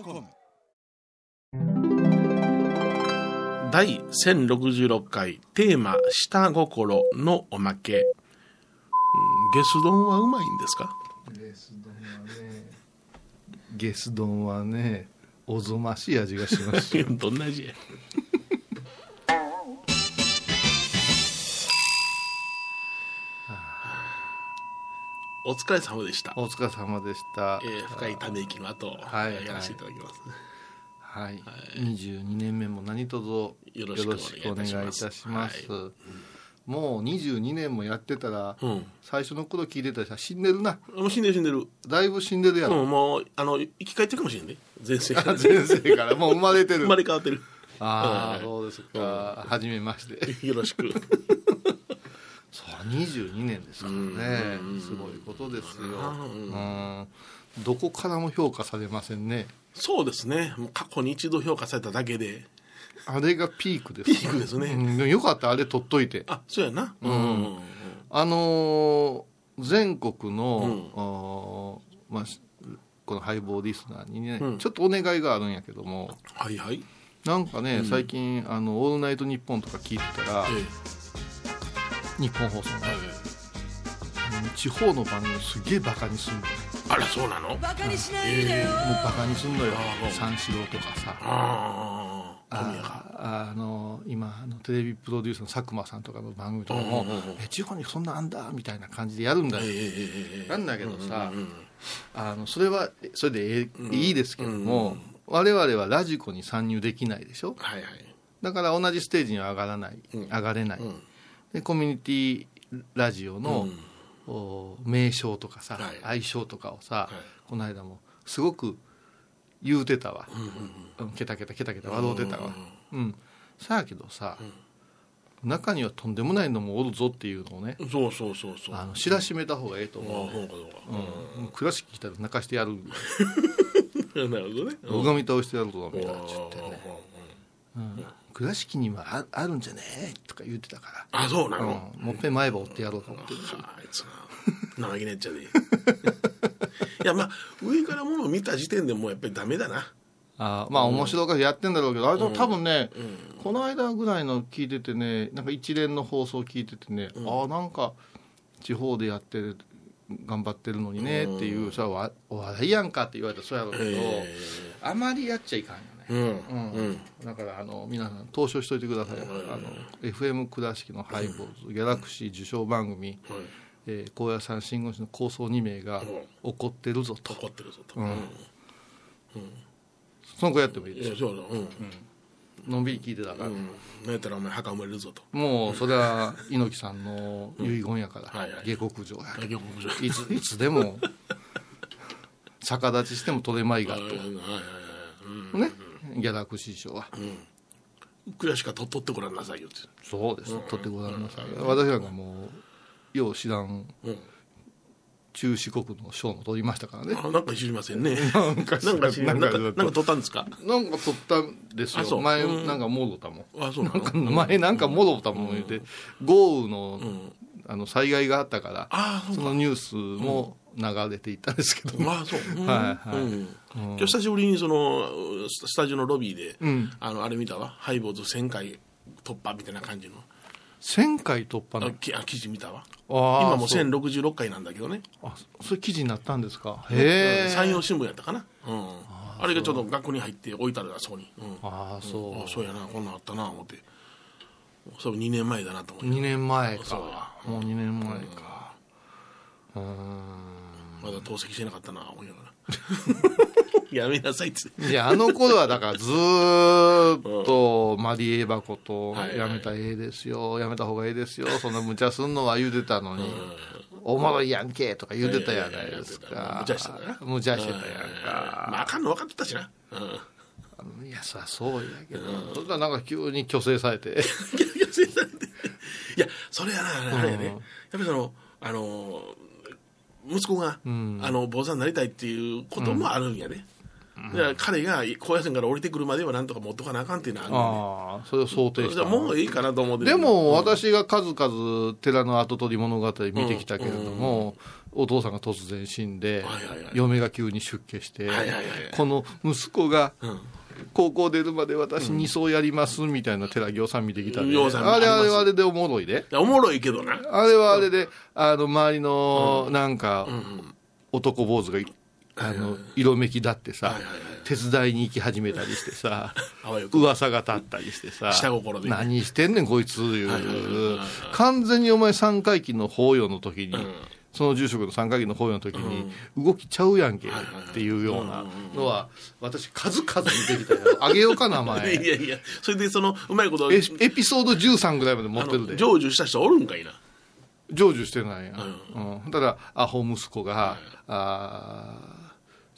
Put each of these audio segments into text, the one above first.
YONNIRI.com 第1066回テーマ「下心」のおまけ。ゲス丼はうまいんですか？ゲス丼はねゲス丼はねおぞましい味がしますよ。どんな味や？お疲れ様でした、お疲れ様でした、えー深いため息の後、はいやらせていただきます、はい、22年目も何卒よろしくお願いいたします。はいもう22年もやってたら、うん。最初の頃聞いてた人は死んでるな。もう死んでる死んでる。だいぶ死んでるやろ、うん、もうあの生き返ってるかもしれんね前世から。先生から。もう生まれてる。生まれ変わってる。ああ、うん。そうですか、初めまして。よろしく 22年ですからね。すごいことですよ、うん、どこからも評価されませんね。そうですね。もう過去に一度評価されただけで。あれがピークですピークですね。うん。よかったあれ取っといて。あそうやな。うん、あのー全国の、あーまあ、しこのハイボーリスナーにね、うん。ちょっとお願いがあるんやけども。はいはい、なんかね、最近あの「オールナイトニッポン」とか聞いてたら、え日本放送の、えうん地方の番組すげえバカにすんのねあらそうなの？バカにしないでよ、もうバカにすんのよ。三四郎とかさ。ああの今あのテレビプロデューサーの佐久間さんとかの番組とかもうんうんうん「え地方にそんなあんだ」みたいな感じでやるんだよ、なんだけどさ、うんうんあのそれはそれでええいいですけども、我々はラジコに参入できないでしょ？はいはい。だから同じステージには上がらない、うん。上がれない、うんでコミュニティラジオの、うん。お名称とかさ、はい。愛称とかをさ、い。この間もすごく言うてたわ、うんケタケタケタケタ笑うてたわ。うん、さあけどさ、中にはとんでもないのもおるぞっていうのをねそうそうそうそう。あの知らしめた方がええとあ思う、そうかそうかうん、倉敷来たら泣かしてやる。う んなるほどね。拝み倒してやるぞみたいなうん言ってね、うん、倉敷にはああるんじゃね？えとか言ってたかあそうなら、の？うん、もっぺん前歯折ってやろうと思ってるああいつな生意気なやっちゃで。いやまあ上からものを見た時点でもうやっぱりダメだな。あーまあ面白がりやってんだろうけどあれ多分ね、この間ぐらいの聞いててねなんか一連の放送聞いててね、ああなんか地方でやってる頑張ってるのにねっていう、それはわお笑いやんかって言われたらそうやろうけど、えあまりやっちゃいかんうん。うん。うん。だからあの皆さん投書しといてください、あの FM 倉敷のハイボーズ、ギャラクシー受賞番組、はい。えー高野山新言師の構想2名が怒ってるぞと、怒ってるぞと。うん。その子やってもいいいですよ。うだ。うん。のんびり聞いてたから、うん。なんやったらお前墓埋めるぞと。もうそれは猪木さんの遺言やから、はいはい。下克上や大漁国上。いついつでも逆立ちしても取れまいがと、はいはいはいはい。ねギャラクシー賞は、うん。悔しかと取ってごらんなさいよって。そうです、取ってごらんなさい、私なんかもうよう知らんうん。中四国の賞も取りましたからね。あなんか知りませんね。なんかなんかなんんかなんか取ったんですか？なんか取ったんですよ。前うん。なんかもろたもん。あそうなの？前なんかもろたもん言うて豪雨の,、あの災害があったからそのニュースも流れていったんですけど、まあそう、うんはいはい。うん。今日久しぶりにそのススタジオのロビーで、ん。あのあれ見たわ？ハイボーズ1000回突破みたいな感じの。1000回突破の？あきあ記事見たわ。今もう。そう1066回なんだけどね。あそれ記事になったんですか？へえ山陽新聞やったかな、うん、あれがちょっと学校に入って置いてあるあそこに、うん、ああそう。あそうやな。こんなんあったな思って。そう2年前だなと思って。2年前か。もう2年前か。うーんまだ透析してなかったな思いながら。やめなさいっつって。いやあの頃はだからずーっとマリエバことやめたらええですよやめた方がええですよそんな無茶すんのは言うてたのにおもろいやんけとか言うてたやないですか。無茶してたな。無茶してたやんまああかんの分かってたしな、うん、かいやそりゃそうやけど。そしたらなんか急に虚勢されて。いやそれやなあれやね、やっぱりそのあの息子が、あの坊さんになりたいっていうこともあるんやね、うだから彼が高野線から降りてくるまではなんとか持っとかなあかんっていうのはあるのああそれを想定ね。した。じゃあもういいかなと思って。でも私が数々寺の跡取り物語見てきたけれども、お父さんが突然死んで、はいはいはい。嫁が急に出家して、はいはいはい。この息子がうん高校出るまで私二層やりますみたいな寺行さん見てきたんで、行さん。あれあれはあれでおもろいで。おもろいけどな。あれはあれで、あの、周りの、なんか、うん男坊主がい、あの、色めきだってさ手伝いに行き始めたりしてさ、噂が立ったりしてさ、下心で何してんねんこいつ、いう。完全にお前三回忌の法要の時に、んその住職の三回忌の法要の時に、動きちゃうやんけっていうようなのは、私数々見てきたよ。あげようかな、い前。やいや、それでそのうまいこと、エエピソード13ぐらいまで持ってるで。成就した人おるんかいな。成就してないや、うんただアホ息子が、あー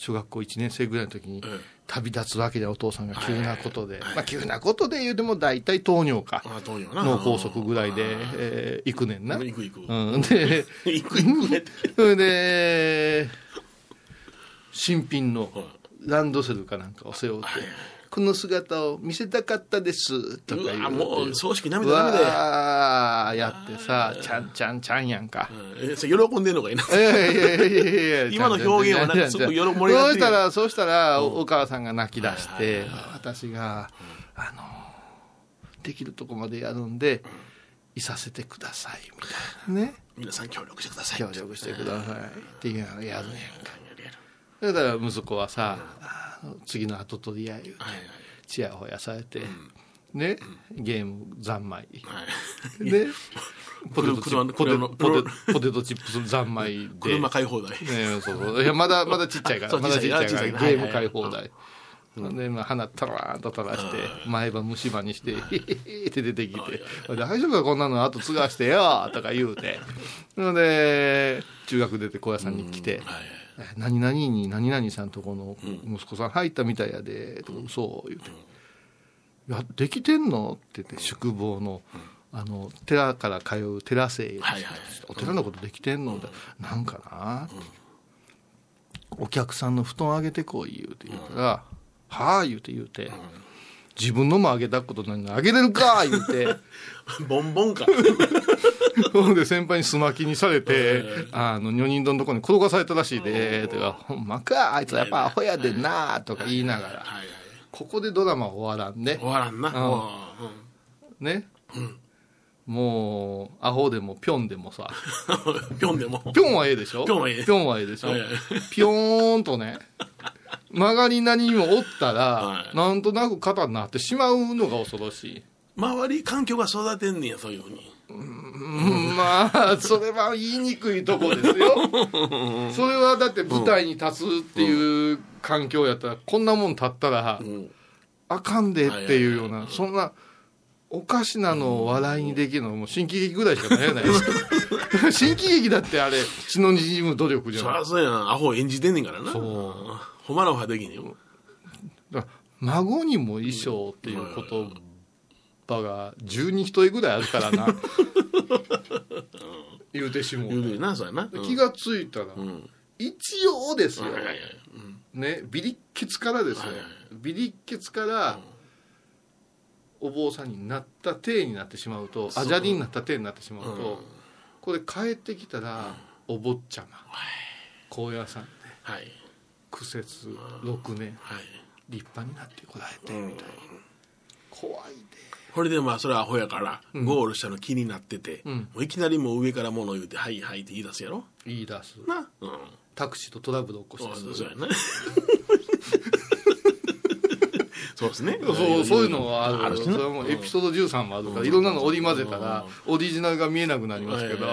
小学校1年生ぐらいの時にうん旅立つわけでお父さんが急なことで、まあ、急なことで言うても大体糖尿か。脳梗塞ぐらいで、えー行くねんな、行く行く。うん、で 行く行くねって。そ れで新品のランドセルかなんかを背負って、この姿を見せたかったですとか言ううわもう葬式う涙涙や。わーやってさちゃんちゃんちゃんやんか、うんえそれ喜んでんのかいな。いやいやいやいやいや 今の表現はなんかすごく喜盛り上がってるそうしたら、そうしたら、お母さんが泣き出して、私が、あの、できるとこまでやるんで、いさせてください、みたいなね。皆さん協力してください。協力してくださいっていうのをやるんやんか。だから息子はさ、次の後取りや言うて、はいはいちやほやされて、ね、ゲーム三昧。はい。で、ポテトチ車ップ、ス三昧で。車買い放題。ねそうそう。いや、まだ、まだちっちゃいから、まだちっちゃいから、ゲーム買い放題。で、まあ、鼻たらーんと垂らして、前歯虫歯にして、へへへって出てきて、大丈夫かこんなの後継がしてよとか言うて。の で、中学出て高野山に来て、何々に何々さんとこの息子さん入ったみたいやで、とか嘘言うて。いや、できてんの？って言って、宿坊の、あの、寺から通う寺生、はいはいお寺のことできてんの？って、なんかな、お客さんの布団あげてこい言うて言うから、はあ言うて言うて、自分のもあげたことないのにあげれるか 言うて、ボンボンか。ほんで先輩にすまきにされて、あの、女人丼のとこに転がされたらしいで、とか、ほんまか、あいつやっぱアホやでんな、とか言いながら。ここでドラマ終わらんね。終わらんな。ん。うん。ね。もう、アホでもピョンでもさ、うんぴょんでも。ピョンはええでしょ？ピョンはええ。ピョンはええでしょ？はいはい。ピョーンとね、曲がりなりにもおったら、はいなんとなく肩になってしまうのが恐ろしい。周り環境が育てんねや、そういうふうに。うんまあ、それは言いにくいとこですよ。それはだって舞台に立つっていう環境やったら、こんなもん立ったらう、んあかんでっていうような、そんな、おかしなのを笑いにできるのはもう新喜劇ぐらいしかなれないです 新喜劇だってあれ、血の滲む努力じゃん。そりゃそうやん。アホ演じてんねんからな。そうほんまなはできんよ。孫にも衣装っていう言葉が十人一人ぐらいあるからな。言うてしもうな、そな。うん。気がついたら、うん。一応ですよ。ね、ビリッケツからですよ、ビリッケツからお坊さんになった体になってしまうとあじゃりになった体になってしまうと、うん。これ帰ってきたら、お坊ちゃま。高野山で。はい。苦節6年。はい。立派になってこられて、うん。怖いで。これでまあそれはアホやから、うん。ゴールしたの気になってて、うん。もういきなりもう上から物言うて「はいはい」って言い出すやろ？言い出す。な。うん。タクシーとトラブル起こしてそうやな そうですね。そうそういうのはある。しそれはもうエピソード13もあるから、いろんなの織り交ぜたら、オリジナルが見えなくなりますけど、え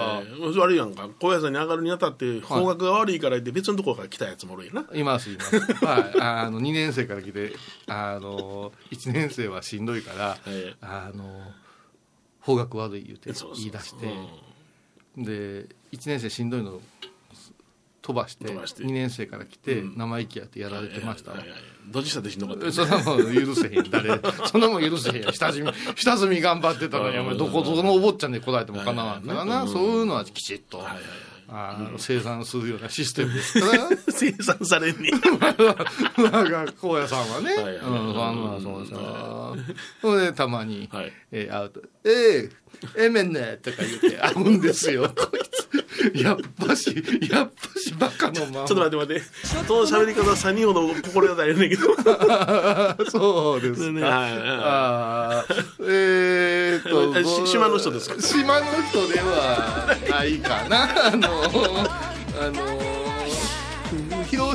え。悪いやんか高野山に上がるにあたって方角が悪いから言って別のところから来たやつもおるやな、いますいます。はい。あの2年生から来てあの1年生はしんどいから、えあの方角悪い言うて言い出して。で1年生しんどいの通飛ばして飛ばして。2年生から来て生意気やってやられてました。どっちしたってしんどかったよ そんなもん許せへん。誰そんなもん許せへん。や下積み下積み頑張ってたのにお前どこぞのお坊ちゃんで来られてもかなわんからな。そういうのはきちっとあの生産するようなシステムですから 生産されんね我が高野さんはね、はいはいうん、そうですよ。それでたまに、はいえー会うと、えええめんねとか言って会うんですよ、こいつ。やっぱし、やっぱしバカのまま。ちょっと待って待ってその喋り方3人ほど心得たよねんけどそうですか。ねはいはいあーえーっと、えし島の人ですか？島の人ではないかな。あの、あの、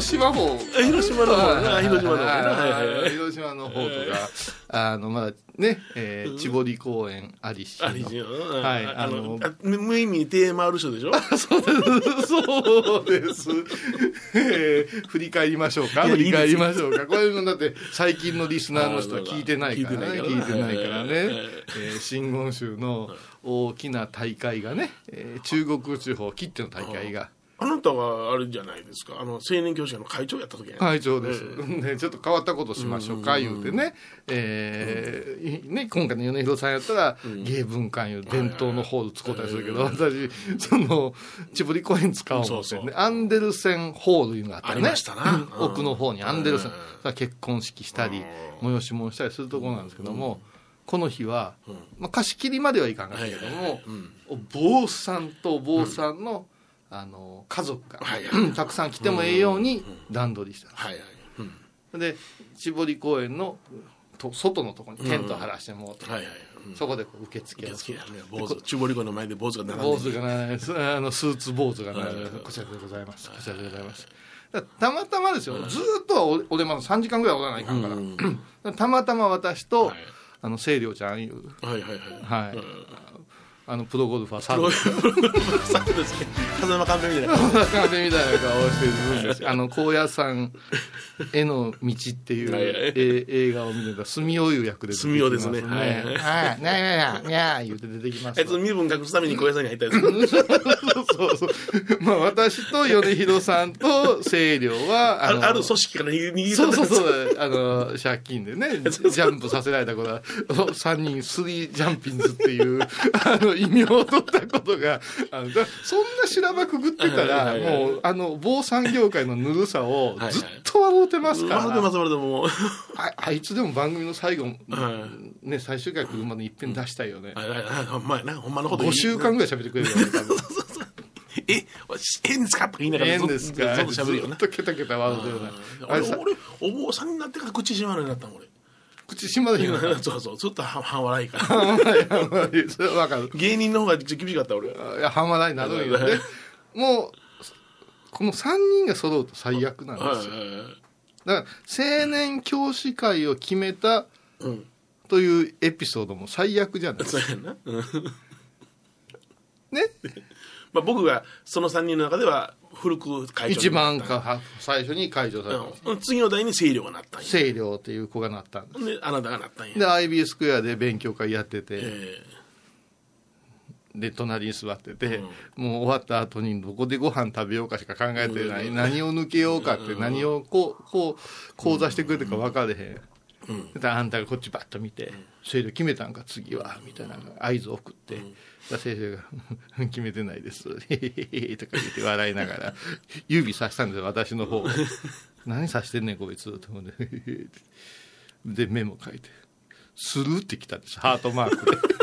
広島方。広島の方広島の方広島の方とか、あの、まだね、えー、千堀公園ありしはいあの無無意味に手回る人でしょ？そうです。えー振り返りましょうか？振り返りましょうか？これもだって最近のリスナーの人は聞いてないからね。聞聞いてないいかららね。はいえー真言宗の大きな大会がね、えー中国地方きっての大会が。あなたはあれじゃないですか。あの青年教師会の会長やった時や会長です、ね、ちょっと変わったことしましょうか、言うてね,、えーね今回の米広さんやったら、芸文館いう伝統のホール使ったりするけど、私その千堀公園使おう思ってそうそう。ねアンデルセンホールいうのがあったね。ありましたな。う ん奥の方にアンデルセン、うん。だから結婚式したり、催し物したりするところなんですけども、この日は、まあ、貸し切りまではいかんかったけども、お坊さんとお坊さんの,、あの家族が、はいはい。たくさん来てもええように段取りした、はいはい。うん。で絞り公園のと外のところにテント張らしてもうて、はいはい。うん。そこでこう受付を。受付やね。坊主中堀湖の前で坊主が並んで坊主がねスあのスーツ坊主がねはいこちらでございます。こちらでございます。たまたまですよ、ずーっとはお俺まだ3時間ぐらいおらないかんから、うんたまたま私と、はい。あの清涼ちゃんいう。はいはいはい。はい、あのプロゴルファーサープロブそうですね。風間監督みたいな。風みたいな顔をしてるんですよ。あの高野山への道っていう、はいはいえ映画を見てた住尾いう役で出てきます住尾ですね。はい。はい。はい、はい、にゃーにゃー言うて出てきます。あいつ身分隠すために小屋さんに入ったやつそうそうまあ私と米広さんと清涼はあのるある組織から逃げそうそううそう。あの借金でねジャンプさせられたことは3人スリージャンピンズっていうあの異名を取ったことがあのだそんな修羅場くぐってたらはいはいはいもうあの坊さん業界のぬるさをずっと笑うてますから、笑ってます笑ってもう。ああいつでも番組の最後、はね、最終回来るまでいっぺん出したいよね、はいはいはいほんまやな。ほんまのこと5週間ぐらい喋ってくれるよね多分。え変ですかとか言いながら変ですかずっと喋るよなずっとケタケタ笑うてるよね俺俺お坊さんになってから口閉まるようになったもん俺口閉まるよねそうそうずっと半半笑いからあんまりあんまりそれは分かる芸人の方が厳しかった俺。いや半笑いになるんよねもうこの3人が揃うと最悪なんですよ。はいはいはいだから青年教師会を決めたうんというエピソードも最悪じゃないそうやな。うん。ね？まあ僕がその3人の中では古く会長一番かは最初に解除されたうん。次の代に清涼がなったんや。清涼っていう子がなったんです。であなたがなったんや。で IB スクエアで勉強会やってて、えで隣に座ってて、もう終わった後にどこでご飯食べようかしか考えてない、何を抜けようかって何をこうこう講座してくれてるか分かれへん、うん。であんたがこっちバッと見て「制度決めたんか次は」みたいな合図を送って、だ先生が「決めてないです」とか言って笑いながら 指さしたんですよ私の方。を何さしてんねんこいつと思って。でメモ書いて「する?」って来たんですハートマークで。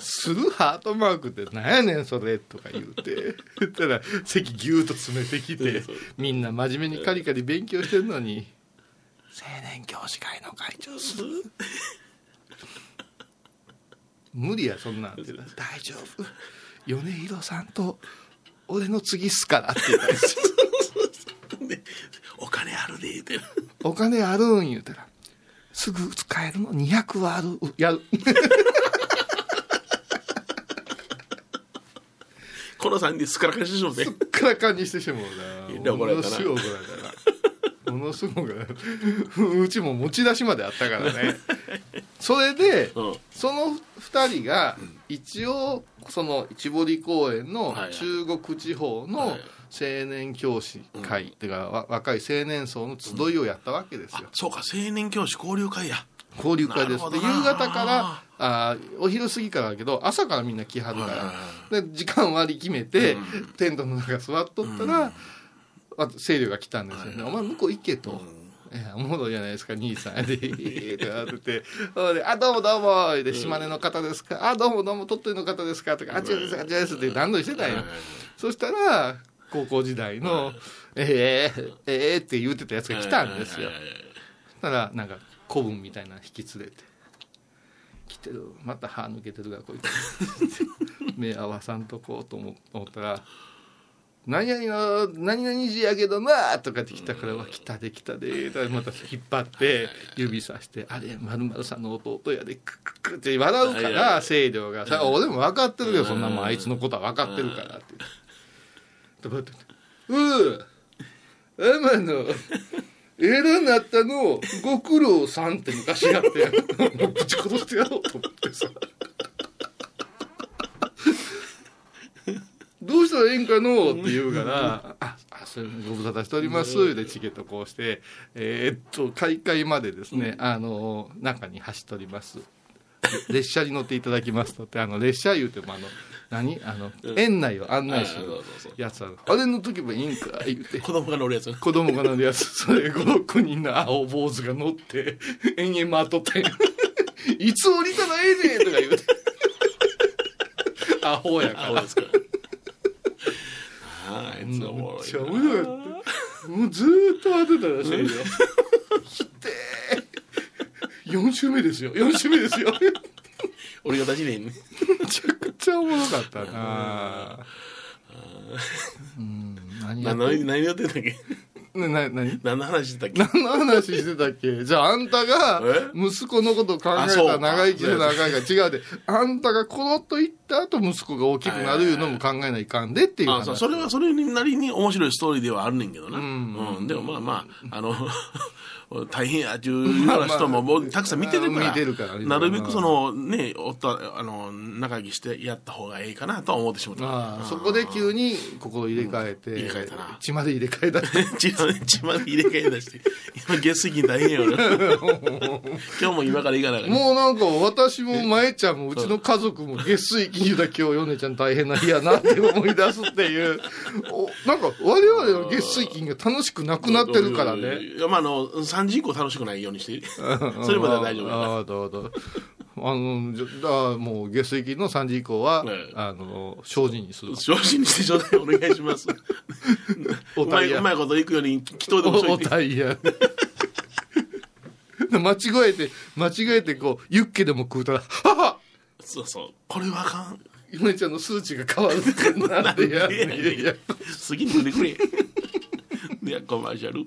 するハートマークってなんやねんそれとか言うて。言ったら席ぎゅーっと詰めてきてみんな真面目にカリカリ勉強してるのに青年教師会の会長する？無理やそんなん。って大丈夫。米広さんと俺の次っすからって言ったんですよで お金あるで言うてお金あるん言うたらすぐ使えるの？200はあるやる。この3人すっからかにしてしもうて。からかんにしてしもういなや怒られたな。ものすごい怒られた。なものすごい怒られたうちも持ち出しまであったからね。それで、うん。その2人が一応その一堀公園の中国地方のはい青年教師会、っていうかわ若い青年層の集いをやったわけですよ、そうか青年教師交流会や。交流会です。で夕方からあーお昼過ぎからだけど朝からみんな来はるから。で時間割り決めて、テントの中座っとったら、清涼が来たんですよね、お前向こう行けと。おもろいじゃないですか兄さん。で「いい」ってなってて。ほんで「あどうもどうも」で島根の方ですか「あどうもどうも鳥取の方ですか」とか「あっちですあっちです」って段取りしてたんよ。そしたら高校時代の「ええええって言うてたやつが来たんですよ。たらなんか古文みたいなの引き連れて「来てる。また歯抜けてるがこいつ」目合わさんとこうと思思ったら「何々の何々字やけどな」とかって来たから「わ来たで来たで」とかまた引っ張って指さして「あれまるさんの弟やで。クックック」って笑うから清涼が。さ「俺も分かってるけどそんなもんあいつのことは分かってるから」って言って。とかって「うう天野。偉なったのご苦労さんって昔やってぶち殺してやろうと思ってさどうしたらええんかのって言うから「ああそれご無沙汰しております」でチケットこうしてえーっと開会までですねあの中に走っております。列車に乗っていただきますとってあの列車言うてもあの何？あの園内を案内するやつはあれの時もいいんか言うて。子供が乗るやつ。子供が乗るやつ。それ56人の青坊主が乗って延々回っとったんや。いつ降りたらええねんとか言うて。アホやから青ですからっちゃ面白かったもうずーっと当てたらしいよ。ひてえ4週目ですよ。4週目ですよ。俺が出しねえねめちゃくちゃおもろかったな。うん。何やってんだっけ？なな何何の話してたっけ？何の話してたっけ？じゃああんたがえ？息子のことを考えたら長生きせなあかんから。違うで。あんたがコロッといった後息子が大きくなるいうのも考えないかんでっていう話。あそうそれはそれなりに面白いストーリーではあるねんけどな、ん。うん。でもまあまああの大変やっていうような人ももうたくさん見てるから 見てるから見てるなるべくそのねおったあの仲良きしてやった方がいいかなとは思ってしまったそこで急に心入れ替えて、入れ替えたな。血まで入れ替えた 血まで血まで入れ替え出して今月水金大変よ俺 今日も今から行かなあかん。もうなんか私も舞ちゃんもうちの家族も月水金だけをヨネちゃん大変な日やなって思い出すっていう。おなんか我々の月水金が楽しくなくなってるからね。まああの3時以降楽しくないようにしてそれまでは大丈夫だああどうぞあのじゃだからもう月水金の3時以降は、ええ。あの精進にする精進にしてちょうだいお願いします。おうまいうまいこと行くように祈祷でもしとおいてたいや間違えて間違えてこうユッケでも食うたら「ははそうそう。これはあかん。ゆめちゃんの数値が変わるってなんでやねんいやいや次にくれくれ。ではコマーシャル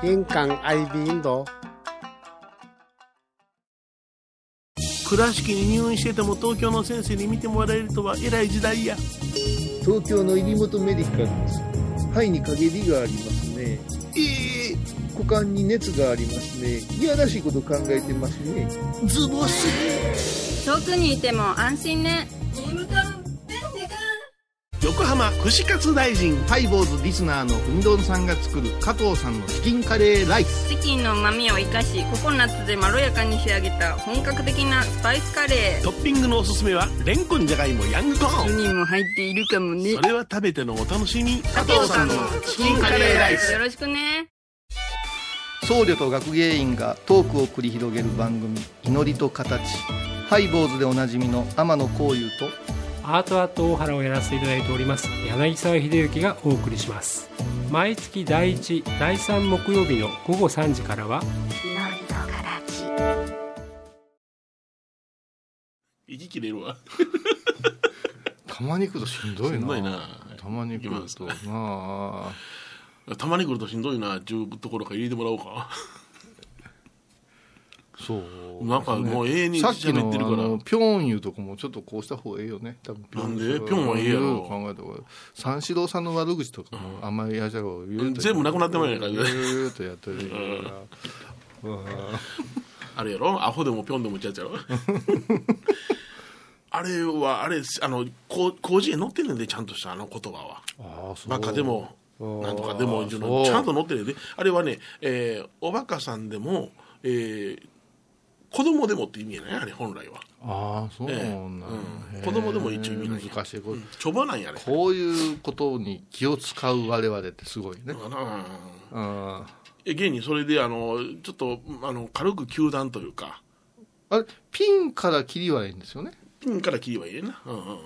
玄関アイビーンド。倉敷に入院してても東京の先生に見てもらえるとは偉い時代や。東京の入本メディカルです。肺に陰りがありますね。ええ股間に熱がありますね。いやらしいこと考えてますね。ズボス遠くにいても安心ね横浜串カツ大臣ハイボーズリスナーのうみどんさんが作る加藤さんのチキンカレーライス。チキンの旨味を生かしココナッツでまろやかに仕上げた本格的なスパイスカレー。トッピングのおすすめはレンコンじゃがいもヤングコーン。人も入っているかもね。それは食べてのお楽しみ。加藤さんのチキンカレーライス。よろしくね。僧侶と学芸員がトークを繰り広げる番組「祈りと形」ハイボーズでおなじみの天野幸雄とアートアート大原をやらせていただいております柳沢秀幸がお送りします。毎月第1第3木曜日の午後3時からは息切れるわ。たまに来るとしんどいな。しんどいな。たまに来るとなあ。たまに来るとしんどいな。っていうところから入れてもらおうかそう。なんかもう永遠にさっきの喋ってるから。ピョンいうとこもちょっとこうした方がええよね。多分なんで？ピョンはええやろ。考えた方がいい三四郎さんの悪口とかもあんまりやじゃろう全部なくなってもらえないから。ね言うとやってるからうんあれやろ？アホでもピョンでもってやつやろ？あれはあれあのこ広辞苑載ってんねんでちゃんとしたあの言葉は。ああバカでもなんとかでもちゃんと載ってるで。あれはね、えーおバカさんでも、えー子供でもって意味やねあれ本来は。ああそうなんだ、ええ。うん。子供でも一応意味なんや難しい。こうちょばなんやねこういうことに気を使う我々ってすごいね。うん。え現にそれであのちょっとあの軽く球団というか。あれピンから切りはいいんですよね。ピンから切りはいいな、うんうんうん、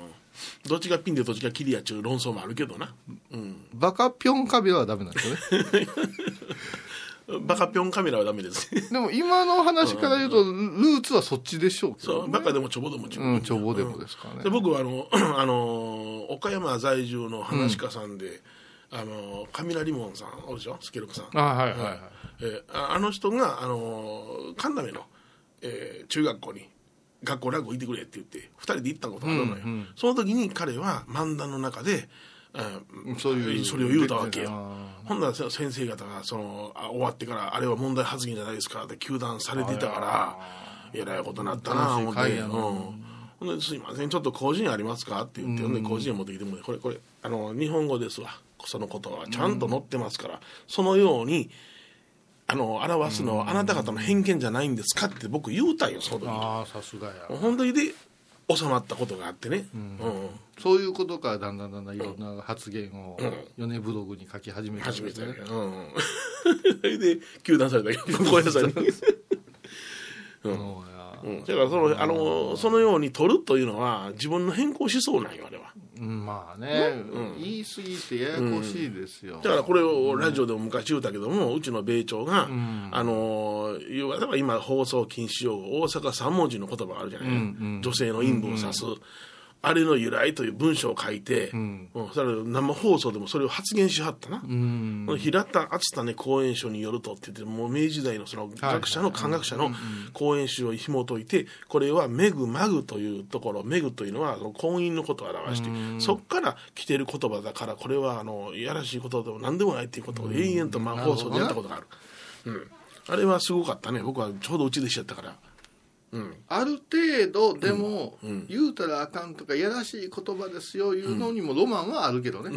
どっちがピンでどっちが切りやっちゅう論争もあるけどな、うん、バカピョンカビラはダメなんですよね バカピョンカメラはダメです。でも今の話から言うとルーツはそっちでしょうけど、そう。バカでもちょぼでもちょぼうんちょぼでもですからね。で僕はあのあの岡山在住の話家さんで、あの雷門さんおるでしょ？スケルクさん。あはいはいはい、えーああの人があの神田目の、えー中学校に学校落語行ってくれって言って2人で行ったことがあるのよ、うんうん。その時に彼は漫談の中で、えーそういうそれを言うたわけよ。あほんなら先生方がそのあ終わってからあれは問題発言じゃないですかって糾弾されていたからえらいことになったな思って、うん、ほんですいませんちょっと個人ありますかって言って、ほんで個人持ってきてもこれこれあの日本語ですわ。そのことはちゃんと載ってますから、そのようにあの表すのはあなた方の偏見じゃないんですかって僕言うたんよその時ああさすがや。本当にで収まったことがあってね、うん。そういうことからだんだんだんだんいろんな発言を米ブログに書き始めたん初めですね、うん、そ れで糾弾されたけど ごめんなさい、うん。そうや。うん、だからそのあのそのように取るというのは自分の変更しそうなんよあれは。うんまあね、言い過ぎてややこしいですよ、だからこれをラジオでも昔言うたけども、うちの米朝が、ん。あの要はだから今放送禁止用語大阪三文字の言葉があるじゃない、うんうん。女性の陰部を指す、あれの由来という文章を書いて、ん。うんそれ生放送でもそれを発言しはったな、うん。平田篤種講演書によるとって言ってもう明治時代のその学者の漢学者の講演書を紐解いてこれは「めぐまぐ」というところ「めぐ」というのはその婚姻のことを表してそこから来てる言葉だからこれはあのいやらしいことでも何でもないっていうことを永遠とまあ放送でやったことがある、うん、あれはすごかったね。僕はちょうどうちでしちゃったからうん。ある程度でも、言うたらあかんとかいやらしい言葉ですよいうのにもロマンはあるけどね、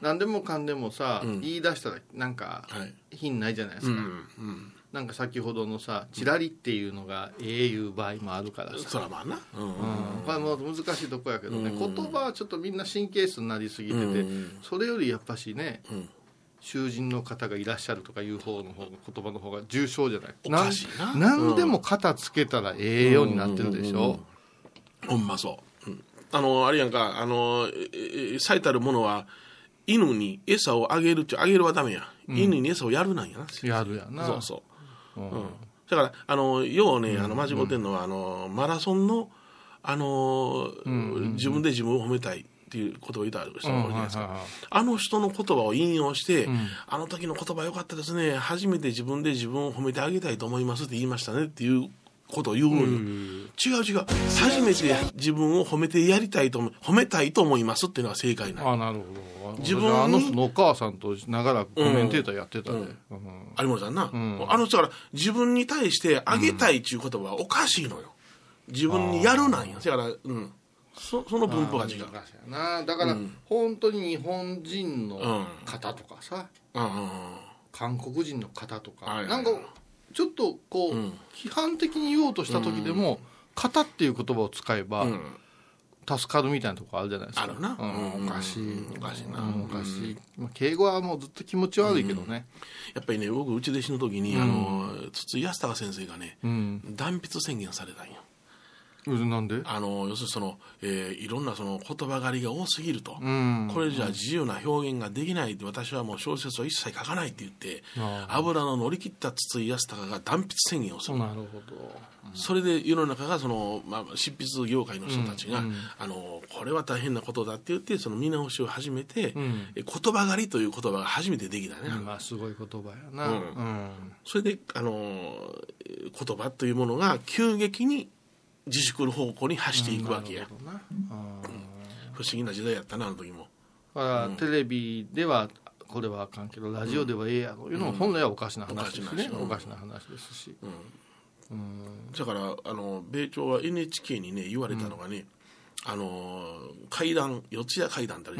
何でもかんでもさ、言い出したらなんかはい。品ないじゃないですか、うんうんなんか先ほどのさ「チラリ」っていうのがええいう場合もあるからさ、そらまあな。うんうんこれもう難しいとこやけどね、言葉はちょっとみんな神経質になりすぎてて、うんそれよりやっぱしね、ん囚人の方がいらっしゃるとかいう方の方の言葉の方が重症じゃない。おかしいな。なんでも肩つけたらええようになってるでしょ、ほんまそう、うん。あのあれやんか。あのええ最たるものは犬に餌をあげるっちあげるはダメや、犬に餌をやるなんやな。やるやな。そうそう、うん。だからあのようねあの間違ってんのは、あのマラソンのあの、自分で自分を褒めたいっていうことを言った人がおるじゃないですか、あの人の言葉を引用して、あの時の言葉良かったですね。初めて自分で自分を褒めてあげたいと思いますって言いましたねっていうことを言うのよ、違う違う。初めて自分を褒めてやりたいと褒めたいと思いますっていうのが正解なのあなるほど。自分あの人のお母さんと長らくコメンテーターやってたで、うん。有森さんな、あの人から自分に対してあげたいっていう言葉はおかしいのよ。自分にやるなんや。だから、うん、そその分布が違う。な。だから、本当に日本人のん。方とかさ、うんうんうん。韓国人の方とか、はいはいなんかちょっとこう、批判的に言おうとした時でも「型」っていう言葉を使えば、ん。助かるみたいなとこあるじゃないですか。あるな。うん。うんおかしい、おかしいな。うんおかしい、まあ、敬語はもうずっと気持ち悪いけどね。やっぱりね僕内弟子の時に、あの筒井康隆先生がね、うん、断筆宣言されたんよ。うんなんで？あの要するにその、えーいろんなその言葉狩りが多すぎると、うん。これじゃ自由な表現ができない私はもう小説を一切書かないって言ってあ油の乗り切った筒井康隆が断筆宣言をする。なるほど。それで世の中がその、まあ、執筆業界の人たちが、うん。うん。あのこれは大変なことだって言ってその見直しを始めて、ん。え言葉狩りという言葉が初めてできたね、まあすごい言葉やな、うん。うん。それであのえー言葉というものが急激に自粛の方向に走っていくわけや、なるほどな。あ不思議な時代やったなあの時も。ーだから、テレビではこれはあかんけどラジオではええやろ。いうのも本来はおかしな話ですね、うんおかしな話ですし、だからあの米朝は NHK にね言われたのがね、あの階段四谷階段って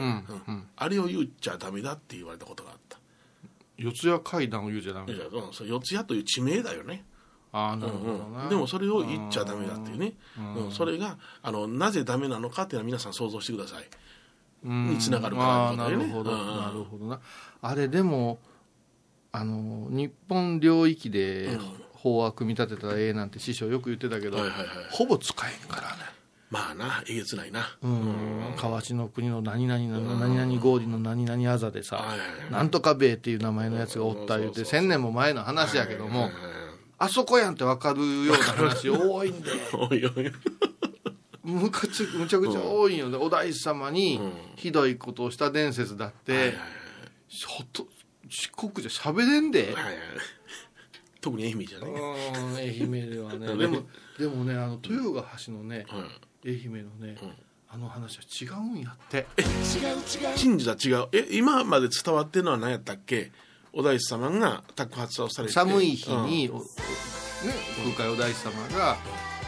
あれを言っちゃダメだって言われたことがあった。四谷階段を言うじゃダメ。いやうんそれ四谷という地名だよねああなるほどな、うんでもそれを言っちゃダメだっていうね、うん。それがあのなぜダメなのかっていうのは皆さん想像してください。うん。に繋がるからなるほど、うんなるほどな。あれでもあの日本領域で法は組み立てたらええなんて師匠よく言ってたけど、はいはいはい。ほぼ使えんからね。まあなえげつないな、うん。河内の国の何々の何々合理の何々あざでさ、はいはいはい。なんとか兵衛っていう名前のやつがおった言うてそうそうそう千年も前の話やけども、はいはいあそこやんって分かるような話 多いんで。おいおいむかちむちゃくちゃ多いんよね、お大師様にひどいことをした伝説だって、はいはいちょっと四国じゃ喋れんで、はいはい。特に愛媛じゃね。うん愛媛ではね。う んでもでもねあの豊ヶ橋のね、はい愛媛のね、あの話は違うんやって。真実は違う。え今まで伝わってるのは何やったっけ？お大師様が托発をされて寒い日に、うん。おね、空海お大師様が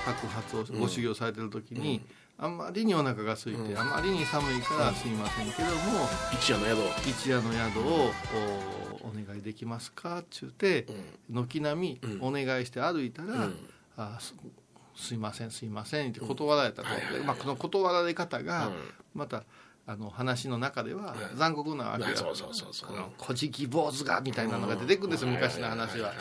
白髪をご修行されてる時に、あんまりにお腹が空いて、あまりに寒いからすいませんけども、一夜の宿一夜の宿をおお願いできますかっちゅうて、軒並みお願いして歩いたら、うん。あすすいませんすいませんって断られたと、はいはいはいまあ、この断られ方がうん。またあの話の中では残酷なわけよ。うそうそうそう。この「古事記坊主が」みたいなのが出てくるんですよ昔の話は。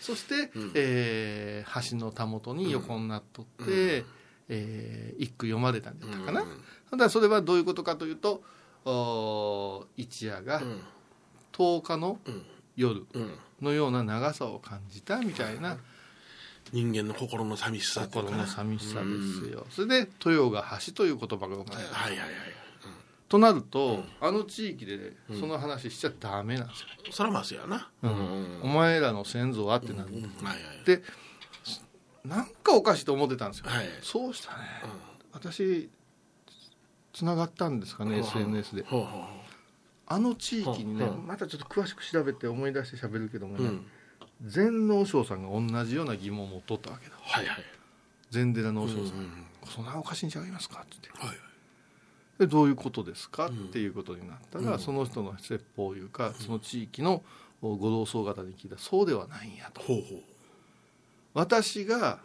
そして、えー橋のたもとに横になっとって、えー一句読まれたんじゃったかな、ただそれはどういうことかというとおー一夜がん。10日の夜うん。のような長さを感じたみたいな。人間の心の寂しさ心の寂しさですよ、それで豊が橋という言葉が生まれた、はいはいはいとなると、あの地域でその話しちゃダメなんですよ、そらまずやな。うん。お前らの先祖はってなる、はいはいでなんかおかしいと思ってたんですよ、はい。そうしたね、私つながったんですかね、SNS で。ほうほうほあの地域にね、うん。またちょっと詳しく調べて思い出して喋るけどもね、うん。禅能正さんが同じような疑問を持っとったわけだ。はいはい。禅寺能正さん、うんそんなおかしいんちゃいますかって。言ってはいでどういうことですか、っていうことになったら、その人の説法いうかその地域のご同窓方に聞いたらそうではないんやと。私が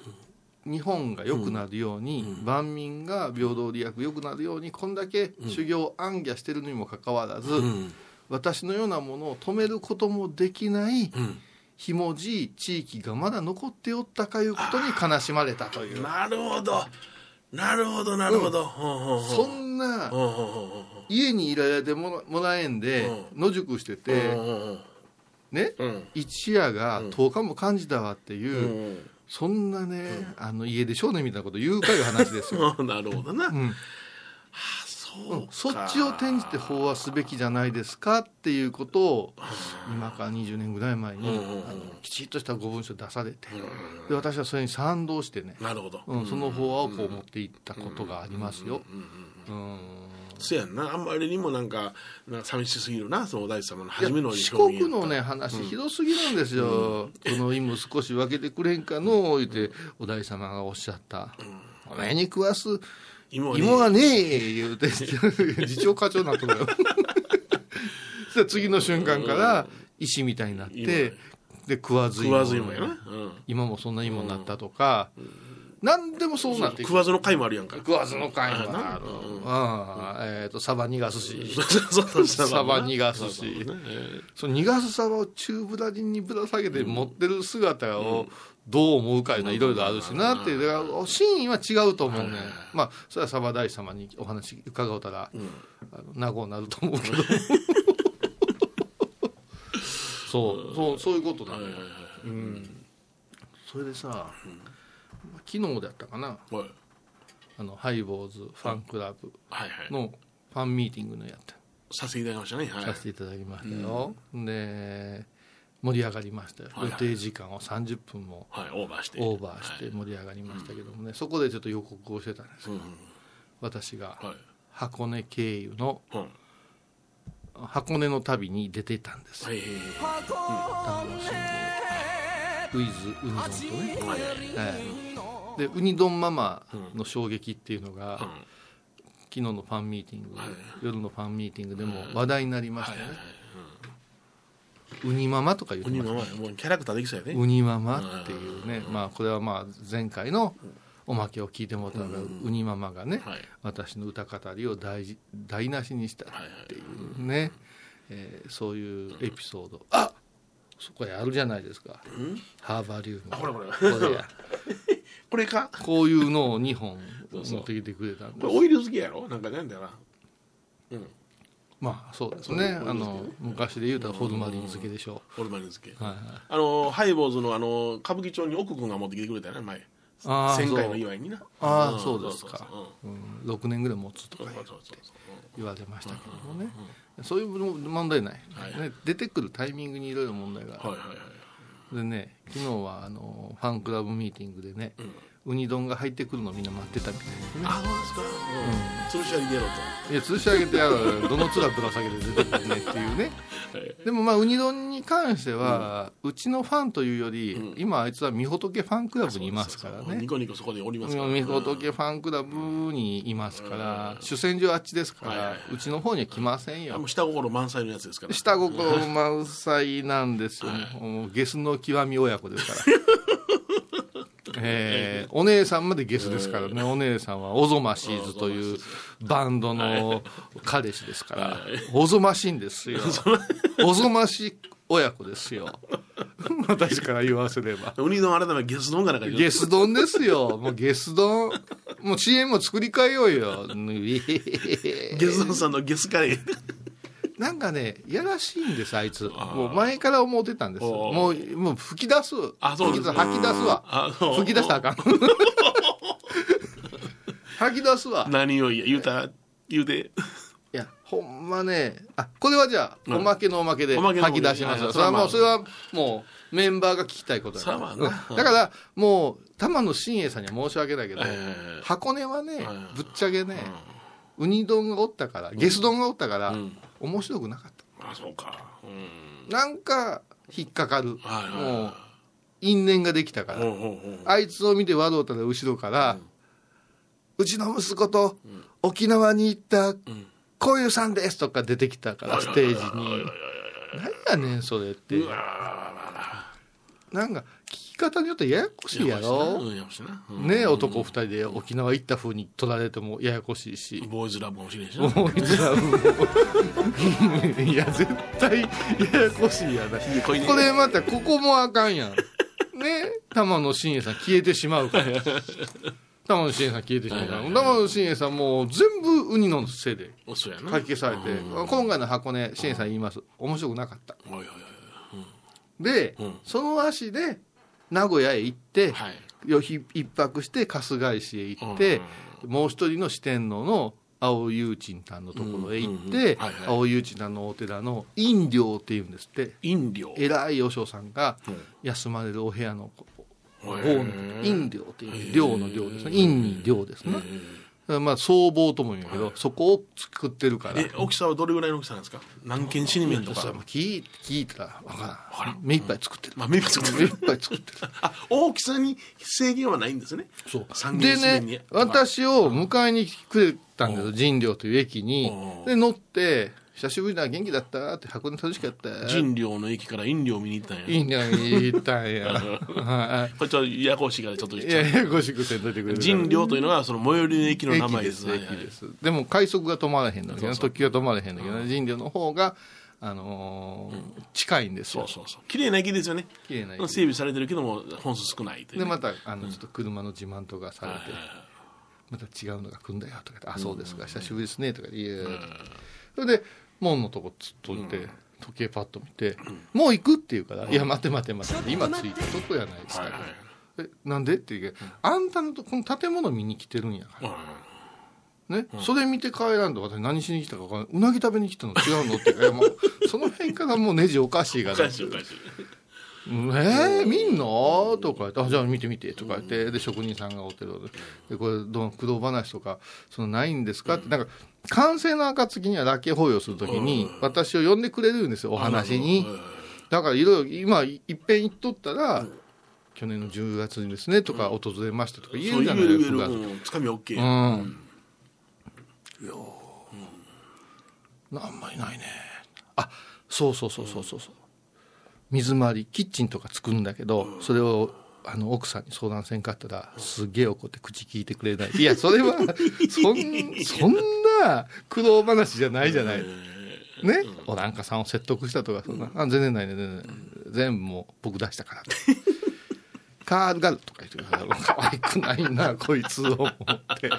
日本が良くなるように、万民が平等利益良くなるようにこんだけ修行を暗記してるにもかかわらず、うん。私のようなものを止めることもできないうん。ひもじい地域がまだ残っておったかいうことに悲しまれたという。なるほどなるほどなるほど。ほうほうほう。そんな家にいられてもらえんでう野宿してうてうんうん。ねうん。一夜が10日も感じたわっていううん。うんそんなねあの家出少年みたいなこと言うかいう話ですよ。うんなるほどな、うん。そそっちを転じて法話すべきじゃないですかっていうことを今から20年ぐらい前に、うんうんうん。あのきちっとしたご文書出されて、で私はそれに賛同してね、なるほど、うん、その法話をこう持っていったことがありますよ。うんそやんなあんまりにもなんかなんか寂しすぎるなそのお大師様の初めの四国のね話ひどすぎるんですよ、この意味を少し分けてくれんかの言ってお大師様がおっしゃった、お前に食わす芋はね。芋がねえ言うて 次長課長になったのよそしたら次の瞬間から石みたいになって、芋で食わず食わず芋やな、うん、今もそんな芋になったとか、何でもそうなっていく。食わずの回もあるやんか。食わずの会もある。あなうん。ああええとサバ逃がすし。サバ逃がすし。ねえその逃がすサバを宙ぶらりんにぶら下げて持ってる姿をどう思うかいうのはいろいろあるしなっていう。だから真意は違うと思うねまあそれはサバ大師様にお話伺うたら、あの名護になると思うけど。そうそうそういうことだね、うん、それでさ、昨日だったかな。はい。あのハイボーズファンクラブはいはい。のファンミーティングのやったさせていただきましたね。はい。させていただきましたよ、で盛り上がりましたよ、はいはい。予定時間を30分もはいオーバーして。オーバーして盛り上がりましたけどもね、そこでちょっと予告をしてたんですよ、うん私がはい。箱根経由のうん。箱根の旅に出てたんです。よ、はい楽しみに。ウィズウニ丼とね、はいええでウニ丼ママの衝撃っていうのが、うん。昨日のファンミーティング、はい。夜のファンミーティングでも話題になりましたよね、ウニママとか言って鬼まの前もうキャラクターできそうやね。ウニママっていうね、まあこれはまあ前回のおまけを聞いてもらったのが、ウニママがね、はい。私の歌語りを台じ台無しにしたっていうね、えーそういうエピソード。あそこやるじゃないですか、ハーバリウムあこれこれこれや これか？こういうのを2本持ってきてくれたんです。これオイル好きやろ？なんかなんだよな。まあそうですね。あの昔で言うたらホルマリン漬けでしょ。ホルマリン漬けう、はいはい、あのハイボーズのあの歌舞伎町に奥君が持ってきてくれたよね前。あー1000回の祝いにな。ああん。そうですか。そうそうう。ん。6年ぐらい持つとか言われましたけどもね、そういう問題ない、はいね、出てくるタイミングにいろいろ問題が。ある、はいはいはいでね昨日はあのファンクラブミーティングでね、ウニ丼が入ってくるのをみんな待ってたみたいですね。あそうですか。うん。吊るし上げろういや吊し上げてやるどの面ぶら下げて出てくるねっていうねでもまあウニ丼に関しては、うちのファンというより、今あいつはみほとけファンクラブにいますからね。とニコニコそこでおりますから。みほとけファンクラブにいますから、主戦場あっちですから、うちの方には来ませんよ。下心満載のやつですから。下心満載なんですよ、もうゲスの極み親子ですから。えーお姉さんまでゲスですからね、お姉さんはオゾマシーズというバンドの彼氏ですから、おぞましいんですよ。おぞまし親子ですよ。私から言わせれば。ウニ丼改めゲス丼かなんかゲス丼ですよ。もうゲス丼。もう CM も作り変えようよ。ゲ ゲス丼さんのゲスカレーなんかね、やらしいんです、あいつ。もう前から思ってたんです。もう、もう吹き出す。あそうです吐き出すわ。吹き出したらあかん。吐き出すわ。何を言うた言うて。いや、ほんまね、あ、これはじゃあ、うん。おまけのおまけで吐き出しますそれはもう、そそれはもう、メンバーが聞きたいことだから。だから、もう、玉野真栄さんには申し訳ないけど、え箱根はねはい、ぶっちゃけね、ウニ丼がおったから、ゲス丼がおったから、ん面白くなかっあそうかうんた。なんか、引っかかる。はいはいはいもう、因縁ができたから。あいつを見て笑うたら後ろから、うちの息子と沖縄に行った、こういうさんですとか出てきたから、ステージに。何やねん、それって。なんか、聞き方によってややこしいやろ？うね男二人で沖縄行った風に取られてもややこしいし。ボーイズラブかもしれんしなもういつらもういや、絶対ややこしいやな。これまた、ここもあかんやん。ね？玉野真栄さん消えてしまうから。玉野真栄さん消えてしまうから。玉野真栄さんもう全部ウニのせいで書き消されて、今回の箱根、真栄さん言います。面白くなかった。はいはいはいで、うんその足で名古屋へ行って、はい。よひ一泊して春日井市へ行って、もう一人の四天王の青雄鎮さんのところへ行って、青雄鎮さんのお寺の陰寮っていうんですって。飲料偉い和尚さんがうん。休まれるお部屋の方の陰寮っていう寮の寮ですね。陰に寮ですね、まあ僧帽とも言うんやけど、そこを作ってるから。え大きさはどれぐらいの大きさなんですか？何軒死に麺とか。聞い聞いたら分からん。目いっぱい作ってる、まあ目いっぱい作ってる。目いっぱい作ってる。あ大きさに制限はないんですね。そう。三でね、私を迎えに来てくれたんですよ、神寮という駅に。う。ん。で、乗って、久しぶりだ元気だった？って箱根楽しかった。人寮の駅から飲料見に行ったんや。いいんや行ったんや。はこれちょっとややこしいからちょっとややこしくせんといてくれる人寮というのはその最寄りの駅の名前駅です駅ですでも快速が止まらへんのけど特急が止まらへんのけどね人寮の方があのー近いんですよ。そうそうそう。綺麗な駅ですよね。綺麗な駅。整備されてるけども本数少ないというね。でまたあのちょっと車の自慢とかされて、また違うのが来んだよとか言って「あそうですか。久しぶりですね」とか言えそれで門のとこつっといて、時計パッと見て「もう行く?」って言うから「いや待て待て待て今着いたとこやないですか」はいはい。えなんで?」って言うけどあんたのとこの建物見に来てるんやから」ね、それ見て帰らんと私何しに来たか分からない。うなぎ食べに来たの違うのって。もうその辺からもうネジおかしいかしいおかしい。えー、見んの？とか言って、あ、じゃあ見て見て、とか言って、で、職人さんがおってるで、これ、どの苦労話とか、そのないんですかって、なんか、完成の暁にはラッキー法要するときに、私を呼んでくれるんですよ、お話に。だから、いろいろ、今、いっぺん行っとったら、去年の10月にですね、とか、訪れましたとか言えるじゃないですか。つかみ OK うん。いやーあんまりないね。あ、そうそうそうそうそうそう。水回り、キッチンとか作るんだけど、それを、あの、奥さんに相談せんかったら、すっげえ怒って口聞いてくれない。いや、それは、そん、そんな苦労話じゃないじゃない。ね、お檀家さんを説得したとか、そんな、あ、全然ないね、全然ない。全部もう僕出したからって。カールガルとか言ってくれたら、可愛くないな、こいつを思って、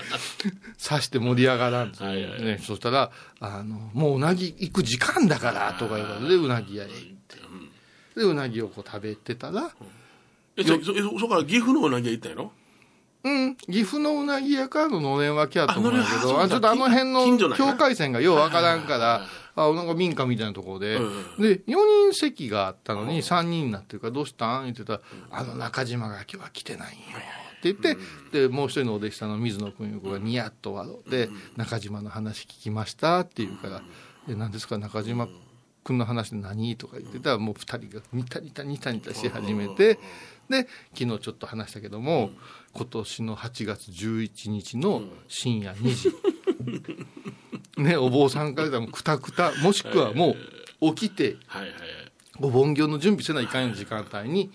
刺して盛り上がらんと、はいはいね。そしたら、あの、もううなぎ行く時間だから、とか言われて、うなぎ屋へ行って。で、うなぎをこう食べてたら、えそそそそから岐阜のうなぎ屋行ったんやろ？うん、岐阜のうなぎ屋からののれん分けやと思うんだけど、あちょっとあの辺の境界線がようわからんから、あ、なんか民家みたいなところで、うんで、4人席があったのに3人になってるから、どうしたん？言ってたら、あの中島が今日は来てないんよ。って言って、で、もう一人のお弟子さんの水野君がニヤッと笑って、中島の話聞きましたって言うから、え、何ですか？中島君の話で何？とか言ってたら、もう二人がニタニタニタニタし始めて、で、昨日ちょっと話したけども、今年の8月11日の深夜2時。ね、お坊さんからでもくたくた、もしくはもう起きて、はいはいはい。お盆行の準備せないかんような時間帯に、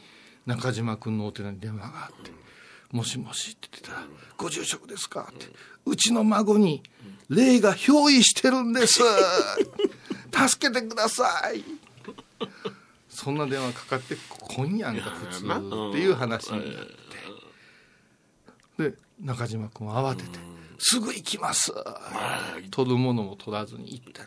中島君のお寺に電話があって、もしもしって言ってたら、ご住職ですかって、うちの孫に霊が憑依してるんです。助けてください。そんな電話かかってこんやんか普通っていう話になって、で、中島君は慌てて、すぐ行きます。取るものも取らずに行った。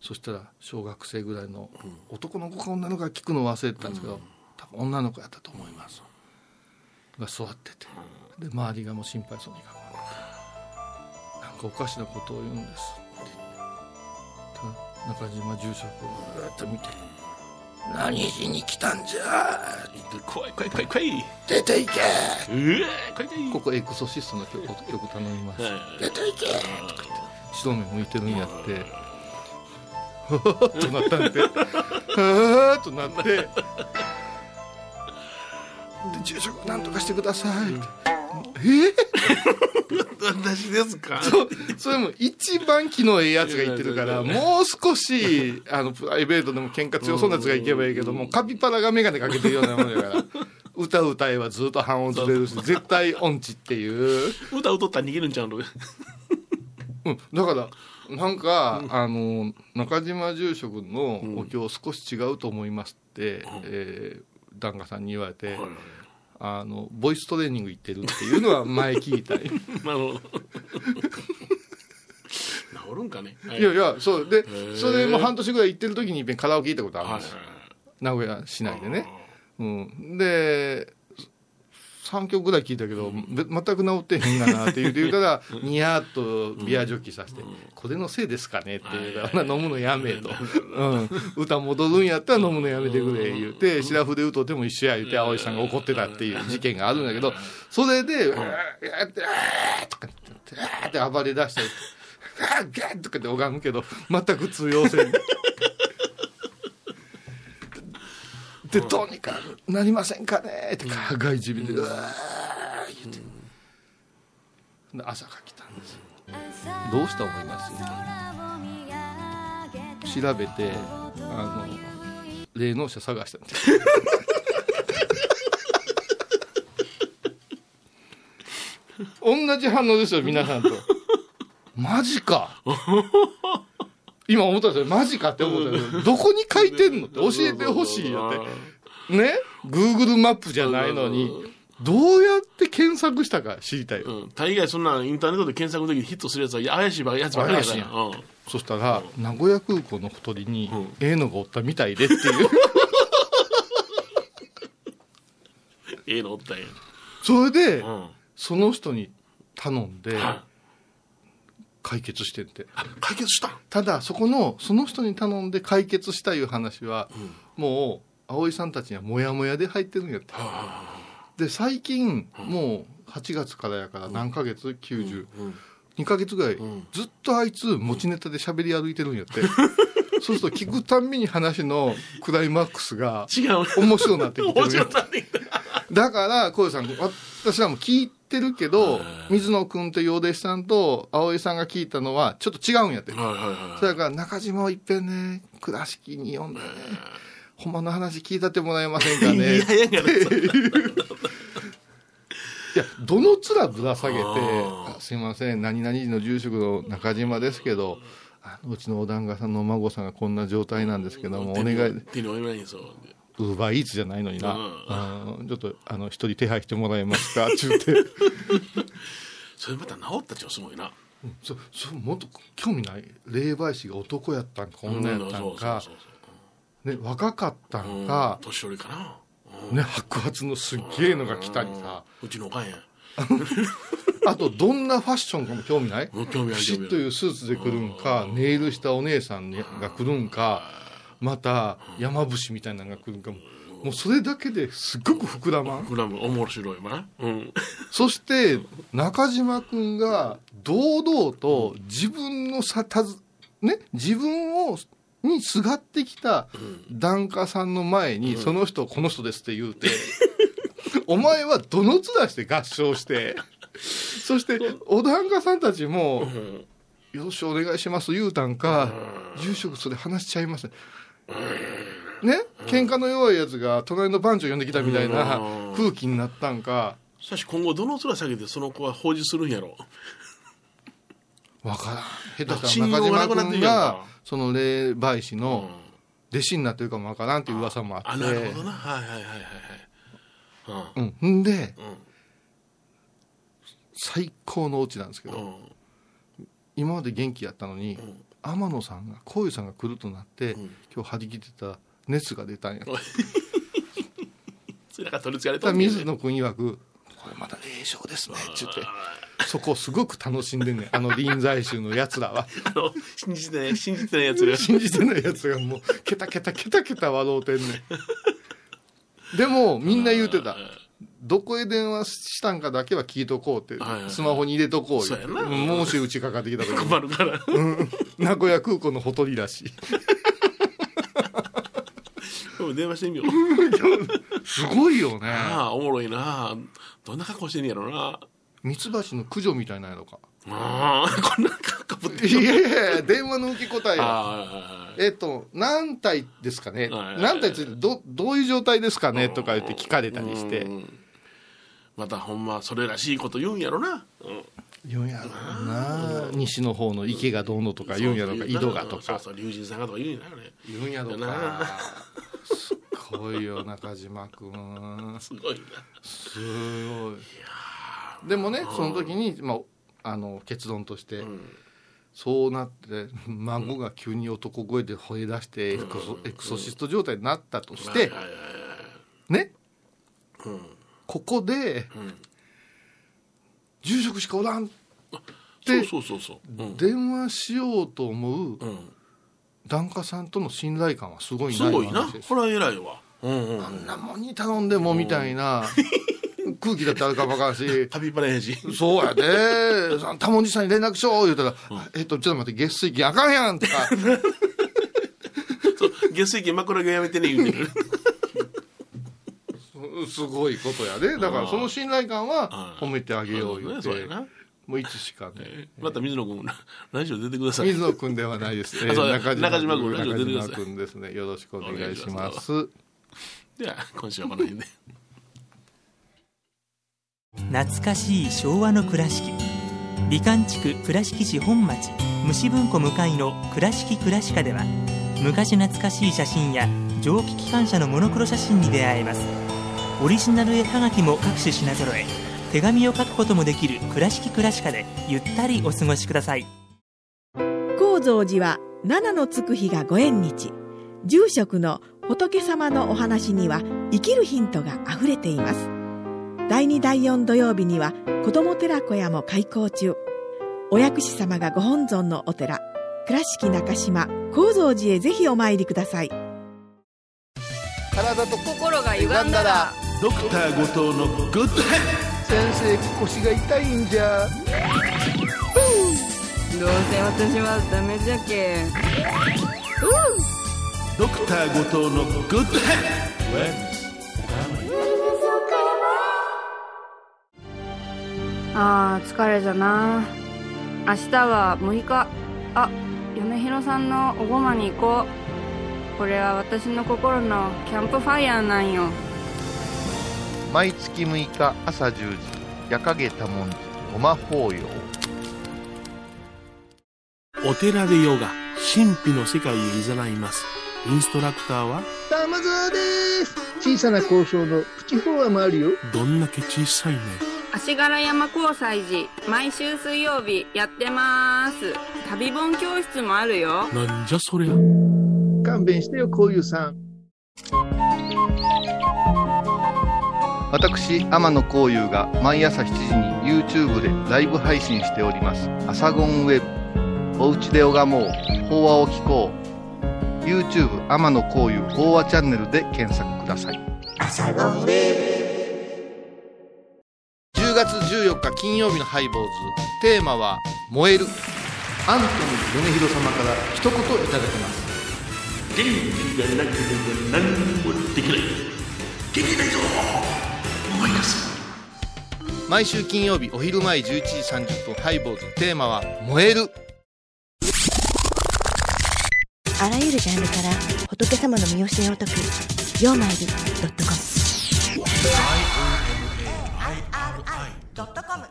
そしたら小学生ぐらいの男の子か女の子が聞くのを忘れてたんですけど、多分女の子やったと思います。が座ってて。で周りがもう心配そうになんかおかしなことを言うんですって中島住職をずっと見て「何しに来たんじゃ？怖い怖い怖い怖い。出ていけ!」ここエクソシストの曲曲頼みます。はい。出ていけ。とか言って白目向いてるんやって。はぁっとなったんで。はぁっとなって。で住職なんとかしてください。え？私ですか？そうそれも一番気のええやつが言ってるからもう少しあのプライベートでも喧嘩強そうなやつがいけばいいけどもカピバラが眼鏡かけてるようなもんだから 歌歌えばずっと半音ずれるし絶対音痴っていう。歌歌ったら逃げるんちゃうの？うん、だからなんか、あの中島住職のお経少し違うと思いますって、えー檀家さんに言われて、あのボイストレーニング行ってるっていうのは 前聞いたいなるほど。治るんかね。は いやいやそう。でー。それも半年ぐらい行ってる時にカラオケ行ったことあるんはいですよ、名古屋市内でね、うん、で3曲ぐらい聞いたけど、べ全く治ってへんがなって言うて言うたら、ニヤッとビアジョッキさせて、これのせいですかねって言うから、飲むのやめと。うん。歌戻るんやったら飲むのやめてくれ言うて、シラフで歌うても一緒や言うて、葵さんが怒ってたっていう事件があるんだけど、それで、うわーやって、あーとかってあーって暴れ出したり、あーガーッとかって拝むけど、全く通用せん。で、どうにかなりませんかね？って、外地味で、うわー言って。で朝が来たんですよ。どうした思います？調べてあの霊能者探したんで 同じ反応ですよ皆さんと。マジか 今思ったんですよ。マジかって思ったんですよ。どこに書いてんのって教えてほしいよって。ね？Google マップじゃないのにどうやって検索したか知りたいよ、うん、大概そんなインターネットで検索の時にヒットするやつは怪しいやつばっかりやから。怪しいやんうん。そしたら、名古屋空港のほとりに、ええのがおったみたいでっていう。ええのおったんや。それで、うん。その人に頼んでは解決してって。あ解決した。んただそこのその人に頼んで解決したいう話は、もう葵さんたちにはモヤモヤで入ってるんやって。で最近もう8月からやから何ヶ月？90、2ヶ月ぐらい、ずっとあいつ持ちネタで喋り歩いてるんやって。そうすると聞くたんびに話のクライマックスが違う。面白くなってきてる。だから、小さん、私らも聞いてるけど、水野君と洋弟子さんと葵さんが聞いたのは、ちょっと違うんやって。はいはいはい。それから、中島をいっぺんね、倉敷に読んでね、ほんまの話聞いたってもらえませんかいね。やいやいや、いや、どの面ぶら下げて、すいません、何々の住職の中島ですけど、あのうちのお団子さんのお孫さんがこんな状態なんですけども、お願い、ウーバーイーツじゃないのにな、うん。うん。ちょっと、あの、一人手配してもらえますか？って言って。それまた治ったっちゃすごいな。そそもっと興味ない？霊媒師が男やったんか女やったんか、ね、若かったそう。うん。んか、年寄りかな。ね、白髪のすっげえのが来たりさ、うちのおかんや。あとどんなファッションかも興味ない？ピシッというスーツで来るんかネイルしたお姉さんねが来るんかまた山伏みたいなのが来るんかも。もうそれだけですっごく膨らまん。グラム面白いわな。うん。そして中島君が堂々と自分のさたずね？自分をにすがってきた檀家さんの前にその人この人ですって言うて、お前はどの面して合唱して そしてお檀家さんたちも「よろしくお願いします」言うたんか住職それ話しちゃいますね？喧嘩の弱いやつが隣の番長呼んできたみたいな空気になったんかしかし今後どの面下げてその子は放置するんやろ。わからん下手した信ら中島君がその霊媒師うんの弟子になってるかもわからんっていう噂もああ、ってなるほどな。はいはいはいはいはい。うんんでうん。最高のオチなんですけどうん。うん。今まで元気やったのに天野さんがこういうさんが来るとなってん。今日張り切ってた熱が出たんや。それが取り付かれたね。水野君曰く「これまだ霊障ですね」って言って。そこをすごく楽しんでんねん。あの臨済宗のやつらは。あの、信じてない、信じてないやつが。信じてないやつがもうケタケタケタケタ笑うてんねん。でもみんな言うてた。どこへ電話したんかだけは聞いとこうってスマホに入れとこう言ってそうやな。うんもしうちかかってきた時に。困るから。名古屋空港のほとりらしい。電話してみよう。すごいよね。ああ、おもろいな。どんな格好してんねやろな。ミツバチの駆除みたいなのか。ああ、こんな格好ぶっていやいやいや電話の受け答えはああ、えっと何体ですかね？はいはい何体ついてどどういう状態ですかね？とか言って聞かれたりして。うん。またほんまそれらしいこと言うんやろな。うん言うんやろうな。西の方の池がどうのとか言うんやろうか井戸がとか。そうそう、龍神さんがとか言うんやろね。言うんやろうなか。すっごいよ中島君。すごいな。すごい。でもねその時に、まあ、あの結論として、ん。そうなって孫が急に男声で吠え出してエクソシスト状態になったとして、ね？うん。ここで、ん住職しかおらんそうそうそうそう。うん電話しようと思ううん檀家さんとの信頼感はすごいすないごいな。これは偉いわ。うんうんあんなもんに頼んでもみたいな 空気だってあるかもわからんし旅バラやし。そうやで多文字さんに連絡しよう言うたら「えっとちょっと待って月水金あかんやん」とか そう、月水金枕がやめてね言うてる。すごいことやで。だからその信頼感ははい褒めてあげよう言うてそうやな。もういつしかね。また水野君 ラジオ出てください。水野君ではないです、えー中中島君中島君ですね。よろしくお願いします。では今週はこの辺で。懐かしい昭和の倉敷。美観地区倉敷市本町。虫文庫向かいの「倉敷倉歯科」では昔懐かしい写真や蒸気機関車のモノクロ写真に出会えますオリジナル絵はがきも各種品揃え。手紙を書くこともできる「倉敷倉歯科」でゆったりお過ごしください。高蔵寺は七のつく日がご縁日。住職の仏様のお話には生きるヒントがあふれています。第2第4土曜日には子ども寺小屋も開校中。お薬師様がご本尊のお寺。倉敷中島・高蔵寺へぜひお参りください。体と心が歪んだらドクター後藤のグッドヘッ先生腰が痛いんじゃ。どうせ私はダメじゃけドクター後藤のグッドヘッあー疲れじゃな。明日は6日。あ嫁ひろさんのおごまに行こう。これは私の心のキャンプファイヤーなんよ毎月6日朝10時夜影多文字ごま法要お寺でヨガ神秘の世界へ誘います。インストラクターは？玉沢です。小さな交渉のプチフォアもあるよどんだけ小さいね。足柄山交際時毎週水曜日やってます。旅本教室もあるよ。なんじゃそりゃ。勘弁してよこういうさん私天野幸雄が毎朝7時に YouTube でライブ配信しております「アサゴンウェブ」「おうちで拝もう。法話を聞こう」YouTube 天野幸雄法話チャンネルで検索ください。10月14日金曜日のハイボーズ。テーマは「燃える」アントニー米広様から一言いただきます。元気がなければ何もできない。できないぞ思い出す。毎週金曜日お昼前11時30分ハイボーズテーマは「燃える」あらゆるジャンルから仏様の見教えを解く「曜マイルドットコム」「IOMAIRI.com」